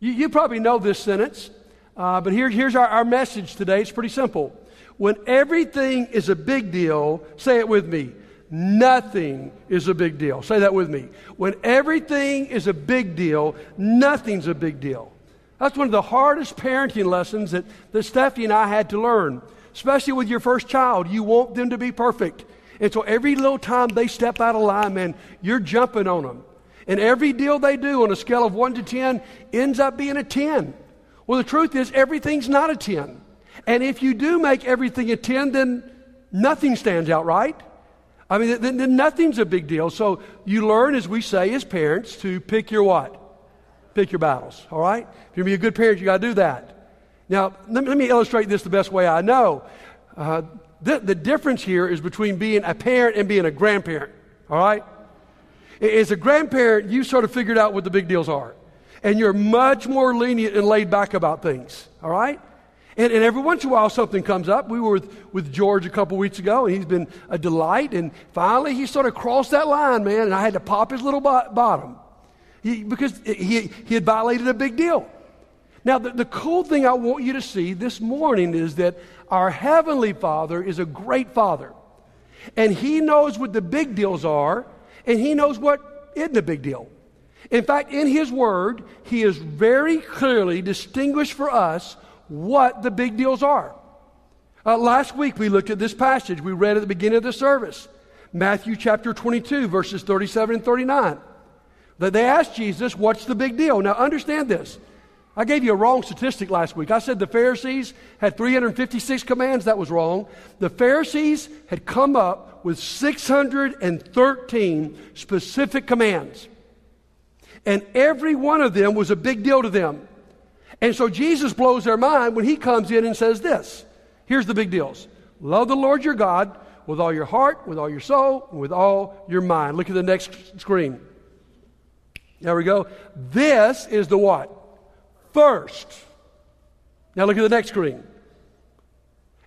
You, you probably know this sentence, uh, but here, here's our, our message today. It's pretty simple. When everything is a big deal, say it with me. Nothing is a big deal. Say that with me. When everything is a big deal, nothing's a big deal. That's one of the hardest parenting lessons that, that Stephanie and I had to learn, especially with your first child. You want them to be perfect. And so every little time they step out of line, man, you're jumping on them. And every deal they do on a scale of 1 to 10 ends up being a 10. Well, the truth is, everything's not a 10. And if you do make everything a 10, then nothing stands out, right? I mean, then, then nothing's a big deal. So you learn, as we say as parents, to pick your what? Pick your battles, all right? If you're going to be a good parent, you got to do that. Now, let me, let me, illustrate this the best way I know. Uh, the, the difference here is between being a parent and being a grandparent, all right? As a grandparent, you sort of figured out what the big deals are. And you're much more lenient and laid back about things, all right? And, and, every once in a while, something comes up. We were with, with George a couple weeks ago, and he's been a delight. And finally, he sort of crossed that line, man, and I had to pop his little bo- bottom he, because he, he had violated a big deal. Now, the, the cool thing I want you to see this morning is that our Heavenly Father is a great Father. And He knows what the big deals are, and He knows what isn't a big deal. In fact, in His Word, He has very clearly distinguished for us what the big deals are. Uh, last week, we looked at this passage we read at the beginning of the service Matthew chapter 22, verses 37 and 39. That they asked Jesus, What's the big deal? Now, understand this. I gave you a wrong statistic last week. I said the Pharisees had 356 commands. That was wrong. The Pharisees had come up with 613 specific commands. And every one of them was a big deal to them. And so Jesus blows their mind when he comes in and says this. Here's the big deals. Love the Lord your God with all your heart, with all your soul, with all your mind. Look at the next screen. There we go. This is the what? first. Now look at the next screen.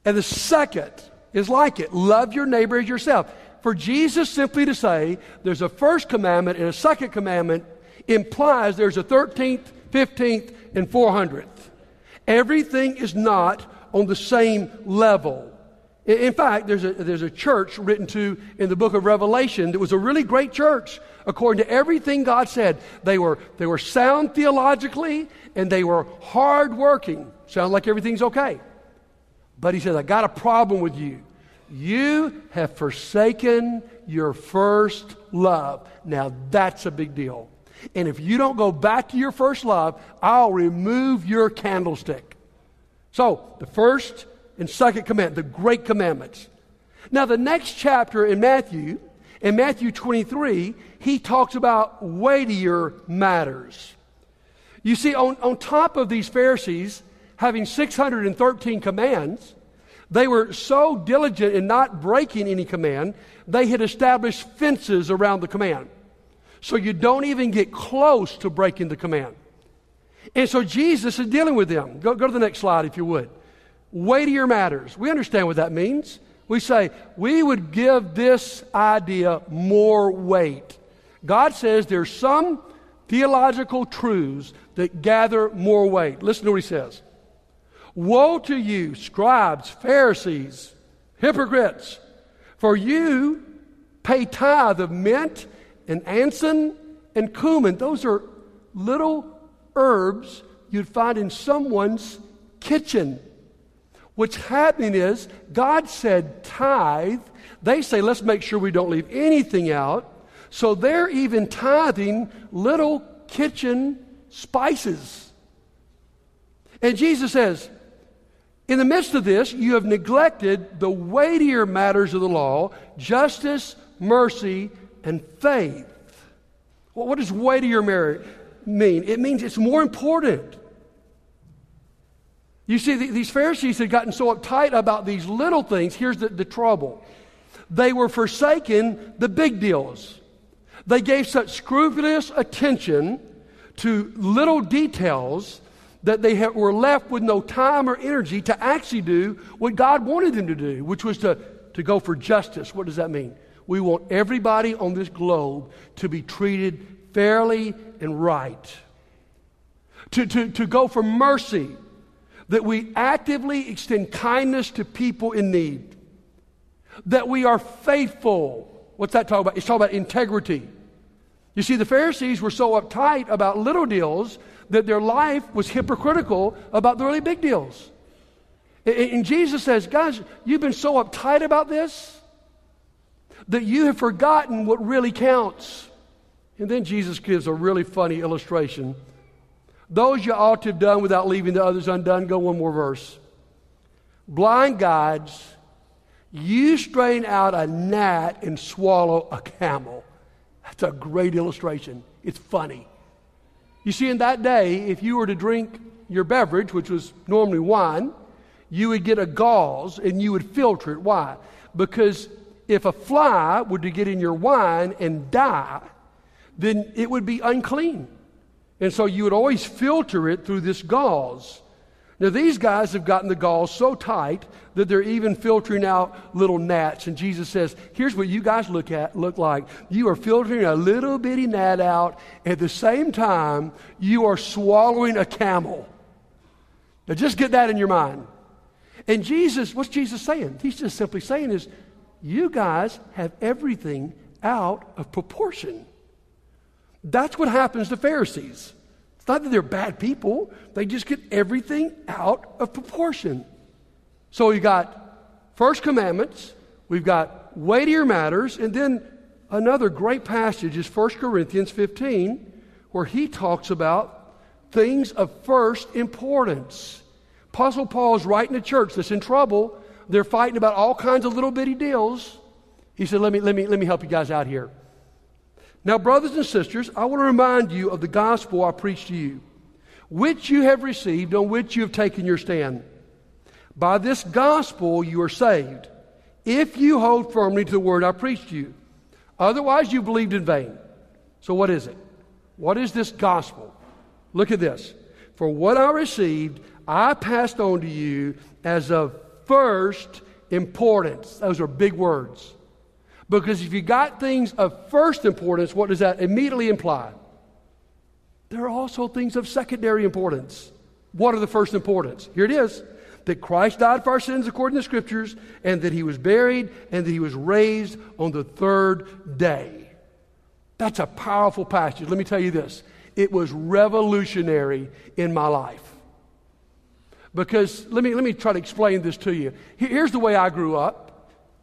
And the second is like it love your neighbor as yourself. For Jesus simply to say there's a first commandment and a second commandment implies there's a 13th, 15th, and 400th. Everything is not on the same level. In fact, there's a, there's a church written to in the book of Revelation that was a really great church according to everything God said. They were, they were sound theologically and they were hardworking. Sound like everything's okay. But he says, I got a problem with you. You have forsaken your first love. Now that's a big deal. And if you don't go back to your first love, I'll remove your candlestick. So, the first and second commandment, the great commandments. Now, the next chapter in Matthew, in Matthew 23, he talks about weightier matters. You see, on, on top of these Pharisees having 613 commands, they were so diligent in not breaking any command, they had established fences around the command. So you don't even get close to breaking the command. And so Jesus is dealing with them. Go, go to the next slide, if you would weightier matters. We understand what that means. We say, we would give this idea more weight. God says there's some theological truths that gather more weight. Listen to what he says Woe to you, scribes, Pharisees, hypocrites, for you pay tithe of mint and anise and cumin. Those are little herbs you'd find in someone's kitchen. What's happening is God said tithe. They say, let's make sure we don't leave anything out. So they're even tithing little kitchen spices. And Jesus says, in the midst of this, you have neglected the weightier matters of the law justice, mercy, and faith. Well, what does weightier mean? It means it's more important. You see, these Pharisees had gotten so uptight about these little things. Here's the, the trouble they were forsaking the big deals. They gave such scrupulous attention to little details that they were left with no time or energy to actually do what God wanted them to do, which was to, to go for justice. What does that mean? We want everybody on this globe to be treated fairly and right to, to, to go for mercy, that we actively extend kindness to people in need, that we are faithful. What's that talk about? It's talking about integrity. You see, the Pharisees were so uptight about little deals that their life was hypocritical about the really big deals. And Jesus says, Guys, you've been so uptight about this that you have forgotten what really counts. And then Jesus gives a really funny illustration. Those you ought to have done without leaving the others undone. Go one more verse. Blind guides, you strain out a gnat and swallow a camel. That's a great illustration. It's funny. You see, in that day, if you were to drink your beverage, which was normally wine, you would get a gauze and you would filter it. Why? Because if a fly were to get in your wine and die, then it would be unclean. And so you would always filter it through this gauze. Now, these guys have gotten the gauze so tight that they're even filtering out little gnats. And Jesus says, Here's what you guys look, at, look like. You are filtering a little bitty gnat out. At the same time, you are swallowing a camel. Now, just get that in your mind. And Jesus, what's Jesus saying? He's just simply saying is, you guys have everything out of proportion. That's what happens to Pharisees. It's not that they're bad people, they just get everything out of proportion. So we got first commandments, we've got weightier matters, and then another great passage is 1 Corinthians 15, where he talks about things of first importance. Apostle Paul is writing a church that's in trouble. They're fighting about all kinds of little bitty deals. He said, Let me, let me, let me help you guys out here. Now, brothers and sisters, I want to remind you of the gospel I preached to you, which you have received, on which you have taken your stand. By this gospel you are saved, if you hold firmly to the word I preached to you. Otherwise, you believed in vain. So, what is it? What is this gospel? Look at this. For what I received, I passed on to you as of first importance. Those are big words. Because if you got things of first importance, what does that immediately imply? There are also things of secondary importance. What are the first importance? Here it is that Christ died for our sins according to the Scriptures, and that He was buried, and that He was raised on the third day. That's a powerful passage. Let me tell you this it was revolutionary in my life. Because let me, let me try to explain this to you. Here's the way I grew up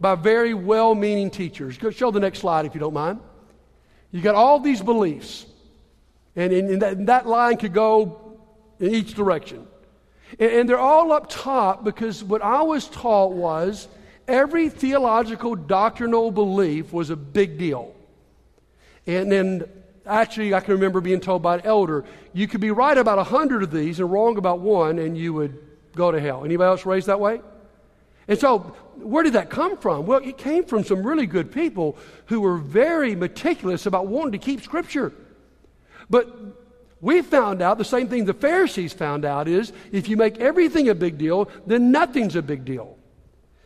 by very well meaning teachers. Go show the next slide if you don't mind. You got all these beliefs, and, and, that, and that, line could go in each direction. And, and they're all up top because what I was taught was every theological doctrinal belief was a big deal. And then actually, I can remember being told by an elder, you could be right about a hundred of these and wrong about one, and you would go to hell. Anybody else raised that way? And so, where did that come from? Well, it came from some really good people who were very meticulous about wanting to keep Scripture. But we found out the same thing the Pharisees found out is if you make everything a big deal, then nothing's a big deal.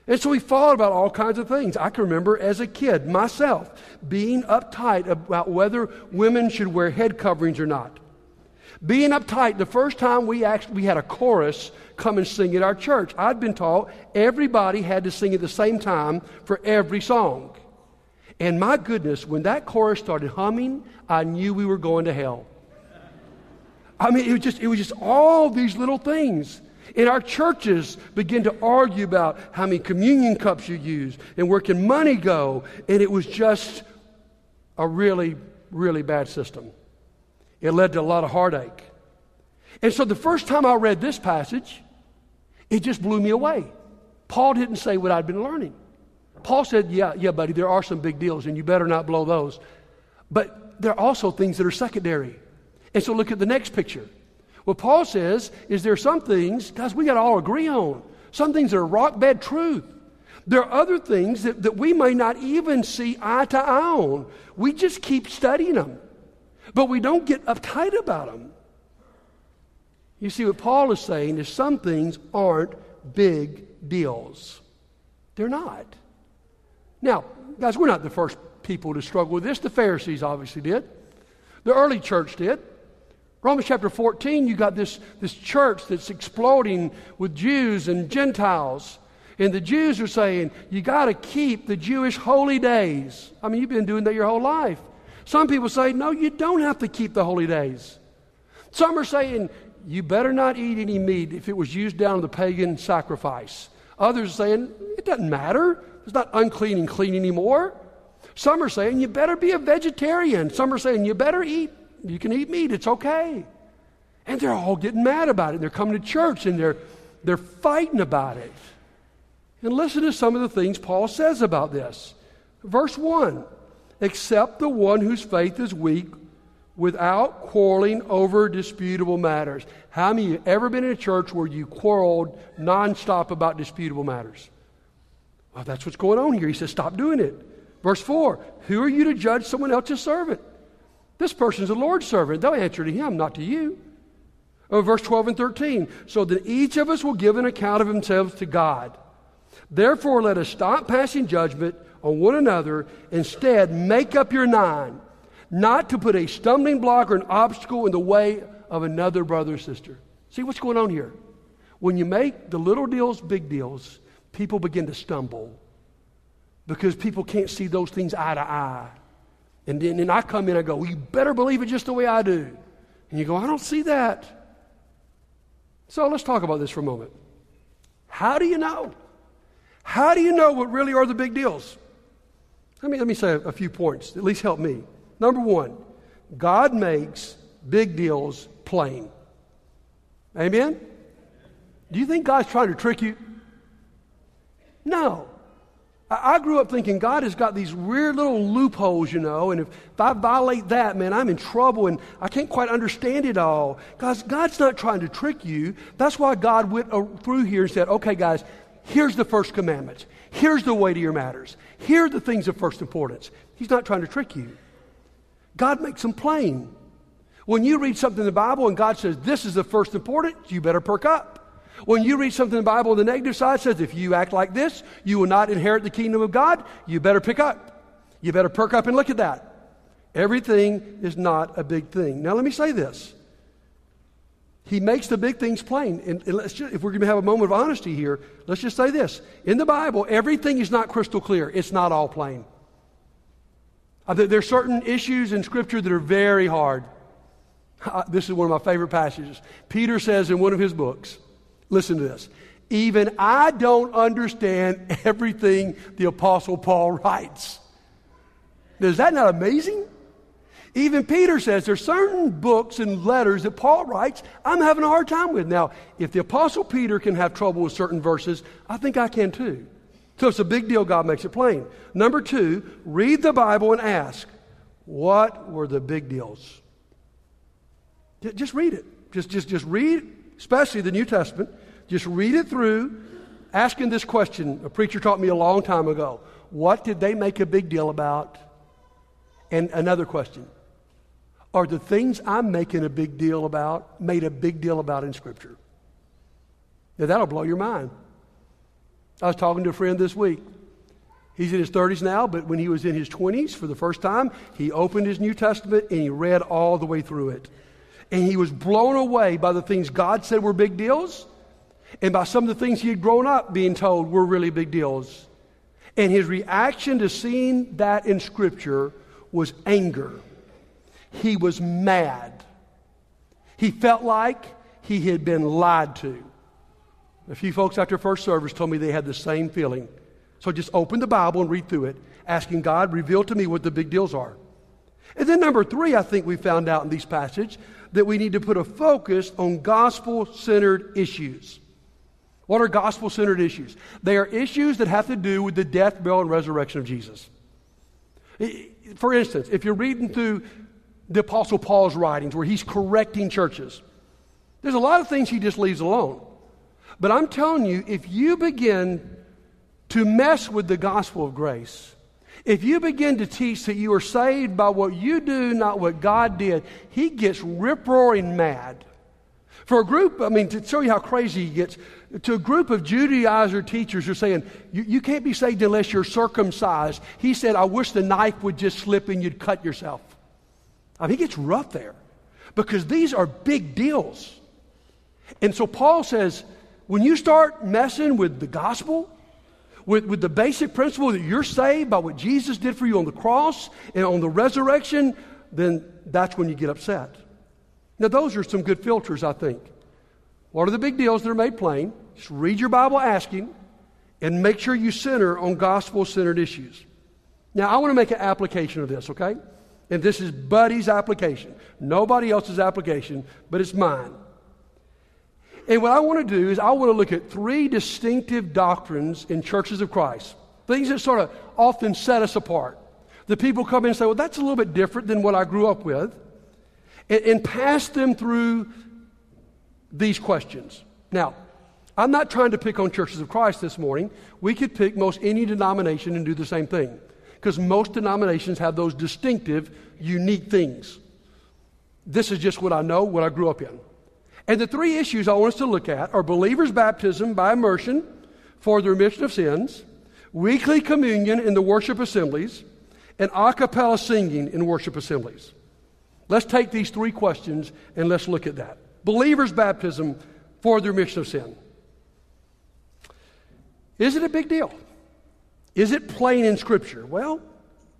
And so we fought about all kinds of things. I can remember as a kid, myself, being uptight about whether women should wear head coverings or not. Being uptight, the first time we actually we had a chorus come and sing at our church, I'd been taught everybody had to sing at the same time for every song. And my goodness, when that chorus started humming, I knew we were going to hell. I mean, it was just, it was just all these little things. And our churches begin to argue about how many communion cups you use and where can money go. And it was just a really, really bad system. It led to a lot of heartache. And so the first time I read this passage, it just blew me away. Paul didn't say what I'd been learning. Paul said, Yeah, yeah, buddy, there are some big deals, and you better not blow those. But there are also things that are secondary. And so look at the next picture. What Paul says is there are some things, guys, we got to all agree on. Some things that are rock bed truth. There are other things that, that we may not even see eye to eye on. We just keep studying them, but we don't get uptight about them. You see, what Paul is saying is some things aren't big deals. They're not. Now, guys, we're not the first people to struggle with this. The Pharisees obviously did, the early church did. Romans chapter 14, you got this, this church that's exploding with Jews and Gentiles. And the Jews are saying, you got to keep the Jewish holy days. I mean, you've been doing that your whole life. Some people say, no, you don't have to keep the holy days. Some are saying, you better not eat any meat if it was used down in the pagan sacrifice. Others saying, it doesn't matter. It's not unclean and clean anymore. Some are saying, you better be a vegetarian. Some are saying, you better eat, you can eat meat, it's okay. And they're all getting mad about it. They're coming to church and they're, they're fighting about it. And listen to some of the things Paul says about this. Verse 1 Except the one whose faith is weak without quarreling over disputable matters. How many of you ever been in a church where you quarreled nonstop about disputable matters? Well, that's what's going on here. He says, stop doing it. Verse 4 Who are you to judge someone else's servant? This person's the Lord's servant. They'll answer to him, not to you. Oh, verse 12 and 13. So that each of us will give an account of himself to God. Therefore, let us stop passing judgment on one another. Instead, make up your mind not to put a stumbling block or an obstacle in the way of another brother or sister. See what's going on here? When you make the little deals big deals, people begin to stumble because people can't see those things eye to eye. And then and I come in and I go, well, You better believe it just the way I do. And you go, I don't see that. So let's talk about this for a moment. How do you know? How do you know what really are the big deals? Let me, let me say a few points, at least help me. Number one, God makes big deals plain. Amen? Do you think God's trying to trick you? No. I grew up thinking God has got these weird little loopholes, you know, and if, if I violate that, man, I'm in trouble and I can't quite understand it all. Guys, God's not trying to trick you. That's why God went through here and said, okay, guys, here's the first commandments. Here's the weightier matters. Here are the things of first importance. He's not trying to trick you. God makes them plain. When you read something in the Bible and God says, this is the first importance, you better perk up. When you read something in the Bible, the negative side says, if you act like this, you will not inherit the kingdom of God, you better pick up. You better perk up and look at that. Everything is not a big thing. Now, let me say this. He makes the big things plain. And, and just, if we're going to have a moment of honesty here, let's just say this. In the Bible, everything is not crystal clear, it's not all plain. Uh, there are certain issues in Scripture that are very hard. Uh, this is one of my favorite passages. Peter says in one of his books, listen to this. Even I don't understand everything the Apostle Paul writes. Is that not amazing? Even Peter says there's certain books and letters that Paul writes I'm having a hard time with. Now, if the Apostle Peter can have trouble with certain verses, I think I can too. So it's a big deal, God makes it plain. Number two, read the Bible and ask, what were the big deals? Just read it. Just, just, just read, especially the New Testament. Just read it through, asking this question. A preacher taught me a long time ago. What did they make a big deal about? And another question. Are the things I'm making a big deal about made a big deal about in Scripture? Now, that'll blow your mind. I was talking to a friend this week. He's in his 30s now, but when he was in his 20s for the first time, he opened his New Testament and he read all the way through it. And he was blown away by the things God said were big deals and by some of the things he had grown up being told were really big deals. And his reaction to seeing that in Scripture was anger. He was mad. He felt like he had been lied to. A few folks after first service told me they had the same feeling. So just open the Bible and read through it, asking God, reveal to me what the big deals are. And then number three, I think we found out in these passages that we need to put a focus on gospel centered issues. What are gospel centered issues? They are issues that have to do with the death, burial, and resurrection of Jesus. For instance, if you're reading through the Apostle Paul's writings where he's correcting churches, there's a lot of things he just leaves alone. But I'm telling you, if you begin to mess with the gospel of grace, if you begin to teach that you are saved by what you do, not what God did, he gets rip roaring mad. For a group, I mean, to show you how crazy he gets, to a group of Judaizer teachers who are saying, you, you can't be saved unless you're circumcised. He said, I wish the knife would just slip and you'd cut yourself. I mean, he gets rough there. because these are big deals. And so Paul says, when you start messing with the gospel, with, with the basic principle that you're saved by what Jesus did for you on the cross and on the resurrection, then that's when you get upset. Now, those are some good filters, I think. What are the big deals that are made plain? Just read your Bible asking and make sure you center on gospel centered issues. Now, I want to make an application of this, okay? And this is Buddy's application. Nobody else's application, but it's mine. And what I want to do is I want to look at three distinctive doctrines in churches of Christ, things that sort of often set us apart. The people come in and say, well, that's a little bit different than what I grew up with, and, and pass them through these questions. Now, I'm not trying to pick on churches of Christ this morning. We could pick most any denomination and do the same thing because most denominations have those distinctive, unique things. This is just what I know, what I grew up in. And the three issues I want us to look at are believers' baptism by immersion for the remission of sins, weekly communion in the worship assemblies, and a cappella singing in worship assemblies. Let's take these three questions and let's look at that. Believers' baptism for the remission of sin. Is it a big deal? Is it plain in Scripture? Well,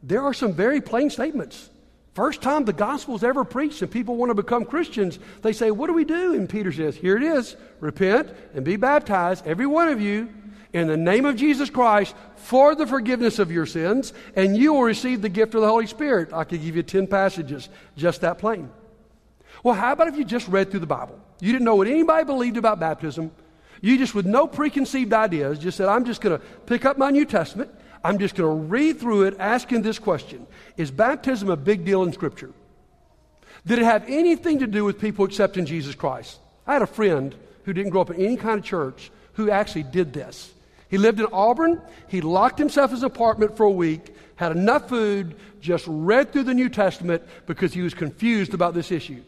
there are some very plain statements. First time the gospel's ever preached and people want to become Christians, they say, What do we do? And Peter says, Here it is repent and be baptized, every one of you, in the name of Jesus Christ for the forgiveness of your sins, and you will receive the gift of the Holy Spirit. I could give you 10 passages just that plain. Well, how about if you just read through the Bible? You didn't know what anybody believed about baptism. You just, with no preconceived ideas, just said, I'm just going to pick up my New Testament I'm just going to read through it asking this question Is baptism a big deal in Scripture? Did it have anything to do with people accepting Jesus Christ? I had a friend who didn't grow up in any kind of church who actually did this. He lived in Auburn. He locked himself in his apartment for a week, had enough food, just read through the New Testament because he was confused about this issue.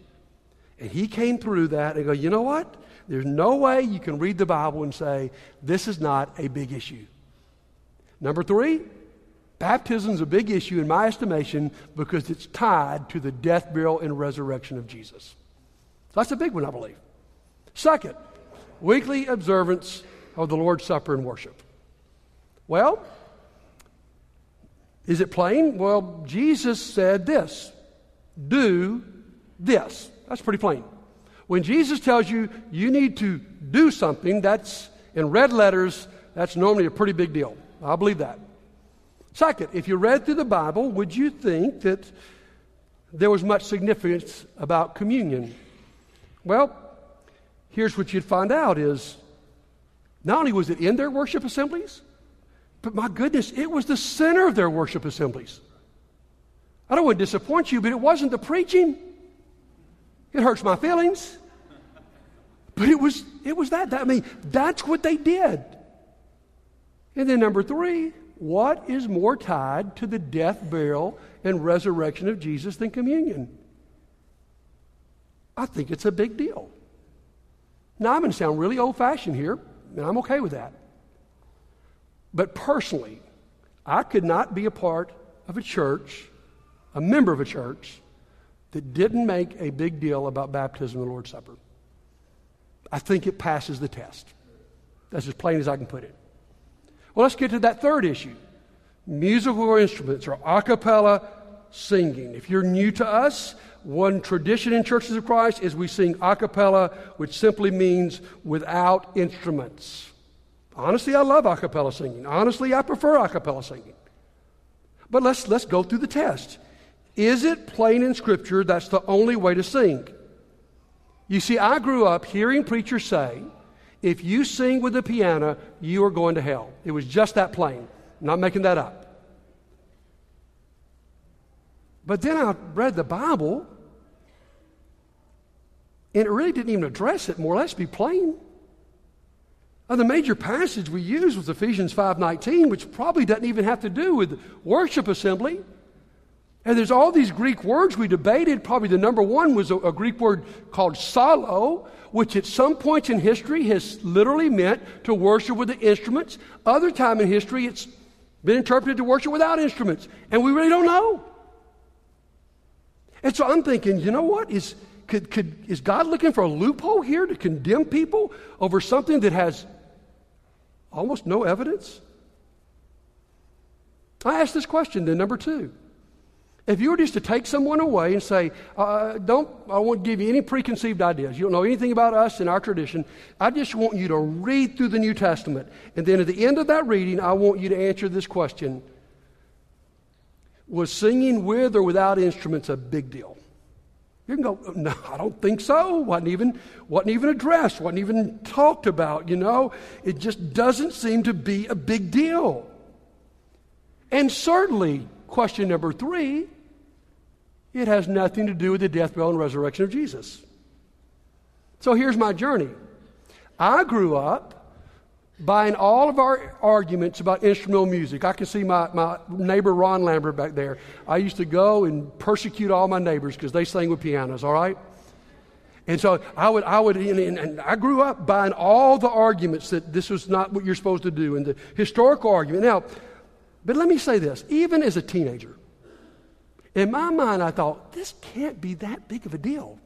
And he came through that and go, you know what? There's no way you can read the Bible and say, this is not a big issue. Number three, baptism is a big issue in my estimation because it's tied to the death, burial, and resurrection of Jesus. That's a big one, I believe. Second, weekly observance of the Lord's Supper and worship. Well, is it plain? Well, Jesus said this do this. That's pretty plain. When Jesus tells you you need to do something, that's in red letters, that's normally a pretty big deal. I believe that. Second, if you read through the Bible, would you think that there was much significance about communion? Well, here's what you'd find out is not only was it in their worship assemblies, but my goodness, it was the center of their worship assemblies. I don't want to disappoint you, but it wasn't the preaching. It hurts my feelings. But it was it was that. that I mean, that's what they did. And then, number three, what is more tied to the death, burial, and resurrection of Jesus than communion? I think it's a big deal. Now, I'm going to sound really old fashioned here, and I'm okay with that. But personally, I could not be a part of a church, a member of a church, that didn't make a big deal about baptism and the Lord's Supper. I think it passes the test. That's as plain as I can put it. Well, let's get to that third issue musical instruments or a cappella singing. If you're new to us, one tradition in churches of Christ is we sing a cappella, which simply means without instruments. Honestly, I love a cappella singing. Honestly, I prefer a cappella singing. But let's, let's go through the test. Is it plain in Scripture that's the only way to sing? You see, I grew up hearing preachers say, if you sing with the piano, you are going to hell. It was just that plain. Not making that up. But then I read the Bible, and it really didn't even address it, more or less, be plain. And the major passage we used was Ephesians 5.19, which probably doesn't even have to do with worship assembly. And there's all these Greek words we debated. Probably the number one was a, a, Greek word called psallo, which at some points in history has literally meant to worship with the instruments. Other time in history, it's been interpreted to worship without instruments. And we really don't know. And so I'm thinking, you know what? Is, could, could, is God looking for a loophole here to condemn people over something that has almost no evidence? I asked this question then, number two. If you were just to take someone away and say, uh, don't, I won't give you any preconceived ideas. You don't know anything about us and our tradition. I just want you to read through the New Testament. And then at the end of that reading, I want you to answer this question Was singing with or without instruments a big deal? You can go, no, I don't think so. Wasn't even, wasn't even addressed, wasn't even talked about, you know. It just doesn't seem to be a big deal. And certainly, question number three, it has nothing to do with the death, burial, and resurrection of Jesus. So here's my journey. I grew up buying all of our arguments about instrumental music. I can see my, my neighbor Ron Lambert back there. I used to go and persecute all my neighbors because they sang with pianos, all right? And so I would, I would, and, and, I grew up buying all the arguments that this was not what you're supposed to do, and the historical argument. Now, but let me say this even as a teenager, in my mind, I thought, this can't be that big of a deal.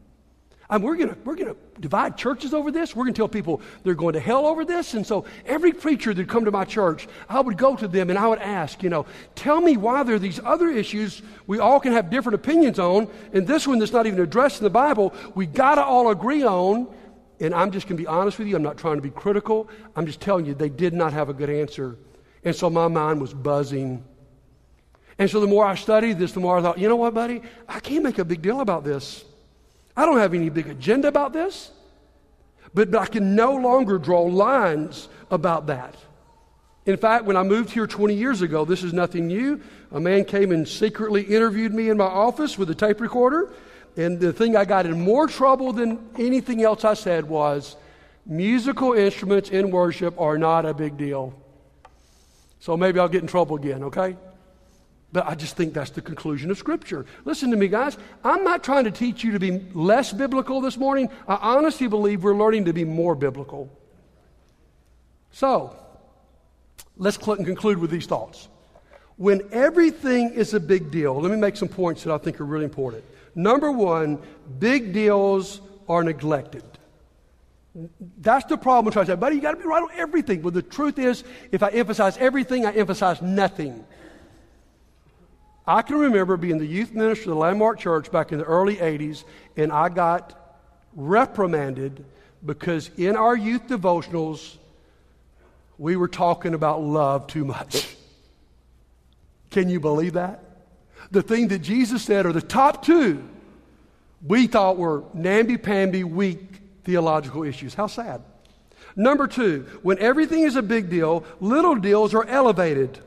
I mean, we're going we're gonna divide churches over this. We're going to tell people they're going to hell over this. And so every preacher that come to my church, I would go to them and I would ask, you know, tell me why there are these other issues we all can have different opinions on, and this one that's not even addressed in the Bible, we got to all agree on. And I'm just going to be honest with you. I'm not trying to be critical. I'm just telling you, they did not have a good answer. And so my mind was buzzing. And so the more I studied this, the more I thought, you know what, buddy? I can't make a big deal about this. I don't have any big agenda about this. But, but I can no longer draw lines about that. In fact, when I moved here 20 years ago, this is nothing new. A man came and secretly interviewed me in my office with a tape recorder. And the thing I got in more trouble than anything else I said was musical instruments in worship are not a big deal. So maybe I'll get in trouble again, okay? But I just think that's the conclusion of Scripture. Listen to me, guys. I'm not trying to teach you to be less biblical this morning. I honestly believe we're learning to be more biblical. So, let's conclude with these thoughts. When everything is a big deal, let me make some points that I think are really important. Number one, big deals are neglected. That's the problem trying to say, buddy, you got to be right on everything. But the truth is, if I emphasize everything, I emphasize nothing. I can remember being the youth minister of the Landmark Church back in the early 80s, and I got reprimanded because in our youth devotionals, we were talking about love too much. Can you believe that? The thing that Jesus said are the top two we thought were namby-pamby, weak theological issues. How sad. Number two, when everything is a big deal, little deals are elevated.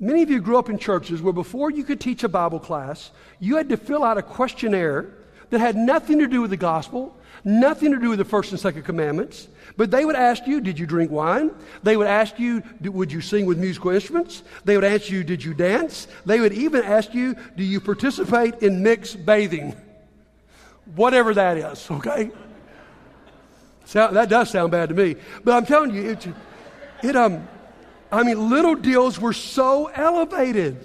Many of you grew up in churches where before you could teach a Bible class, you had to fill out a questionnaire that had nothing to do with the gospel, nothing to do with the first and second commandments. But they would ask you, Did you drink wine? They would ask you, Would you sing with musical instruments? They would ask you, Did you dance? They would even ask you, Do you participate in mixed bathing? whatever that is, okay? So, that does sound bad to me. But I'm telling you, it, it, um, I mean, little deals were so elevated.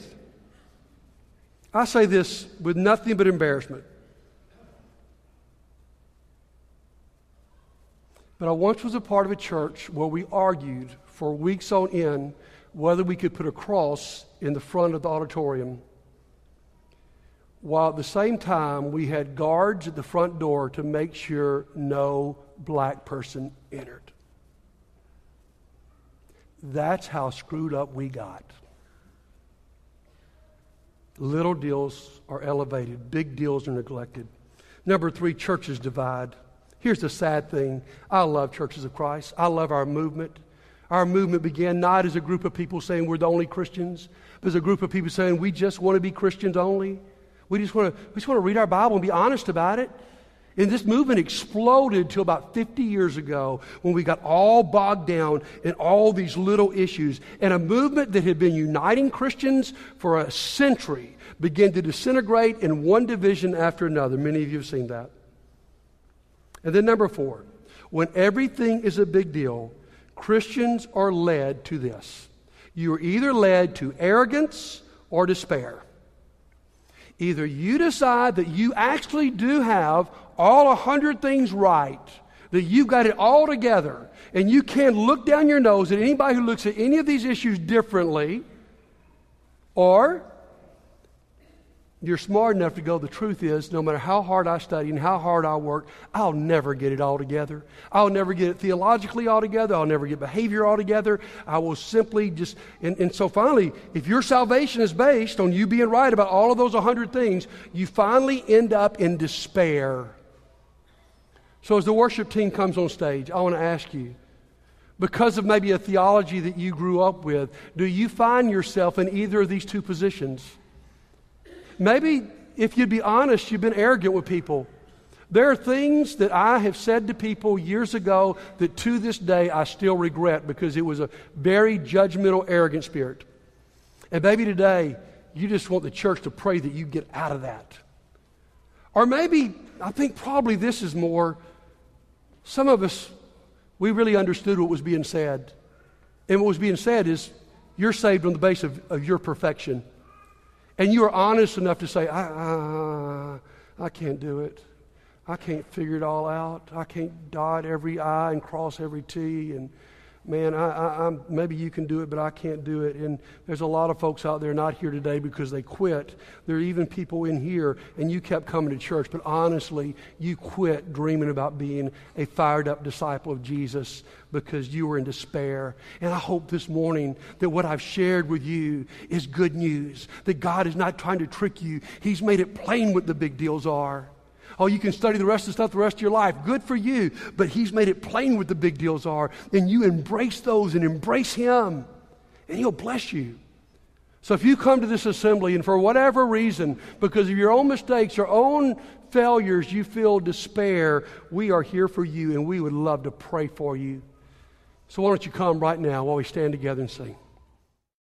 I say this with nothing but embarrassment. But I once was a part of a church where we argued for weeks on end whether we could put a cross in the front of the auditorium while at the same time we had guards at the front door to make sure no black person entered. That's how screwed up we got. Little deals are elevated, big deals are neglected. Number three, churches divide. Here's the sad thing I love Churches of Christ, I love our movement. Our movement began not as a group of people saying we're the only Christians, but as a group of people saying we just want to be Christians only. We just want to, we just want to read our Bible and be honest about it. And this movement exploded to about 50 years ago when we got all bogged down in all these little issues. And a movement that had been uniting Christians for a century began to disintegrate in one division after another. Many of you have seen that. And then, number four, when everything is a big deal, Christians are led to this. You are either led to arrogance or despair. Either you decide that you actually do have all a hundred things right, that you've got it all together, and you can't look down your nose at anybody who looks at any of these issues differently, or you're smart enough to go, the truth is, no matter how hard I study and how hard I work, I'll never get it all together. I'll never get it theologically all together. I'll never get behavior all together. I will simply just, and, and so finally, if your salvation is based on you being right about all of those 100 things, you finally end up in despair. So as the worship team comes on stage, I want to ask you, because of maybe a theology that you grew up with, do you find yourself in either of these two positions? Maybe if you'd be honest, you've been arrogant with people. There are things that I have said to people years ago that to this day I still regret because it was a very judgmental, arrogant spirit. And maybe today you just want the church to pray that you get out of that. Or maybe, I think probably this is more, some of us, we really understood what was being said. And what was being said is, you're saved on the basis of, of your perfection and you are honest enough to say, I, uh, I can't do it. I can't figure it all out. I can't dot every I and cross every T. And man, I, I, I. maybe you can do it, but I can't do it. And there's a lot of folks out there not here today because they quit. There are even people in here, and you kept coming to church, but honestly, you quit dreaming about being a fired up disciple of Jesus because you were in despair. And I hope this morning that what I've shared with you is good news, that God is not trying to trick you, He's made it plain what the big deals are. Oh, you can study the rest of the stuff the rest of your life. Good for you. But He's made it plain what the big deals are. And you embrace those and embrace Him, and He'll bless you. So if you come to this assembly and for whatever reason, because of your own mistakes, your own failures, you feel despair, we are here for you and we would love to pray for you. So why don't you come right now while we stand together and sing?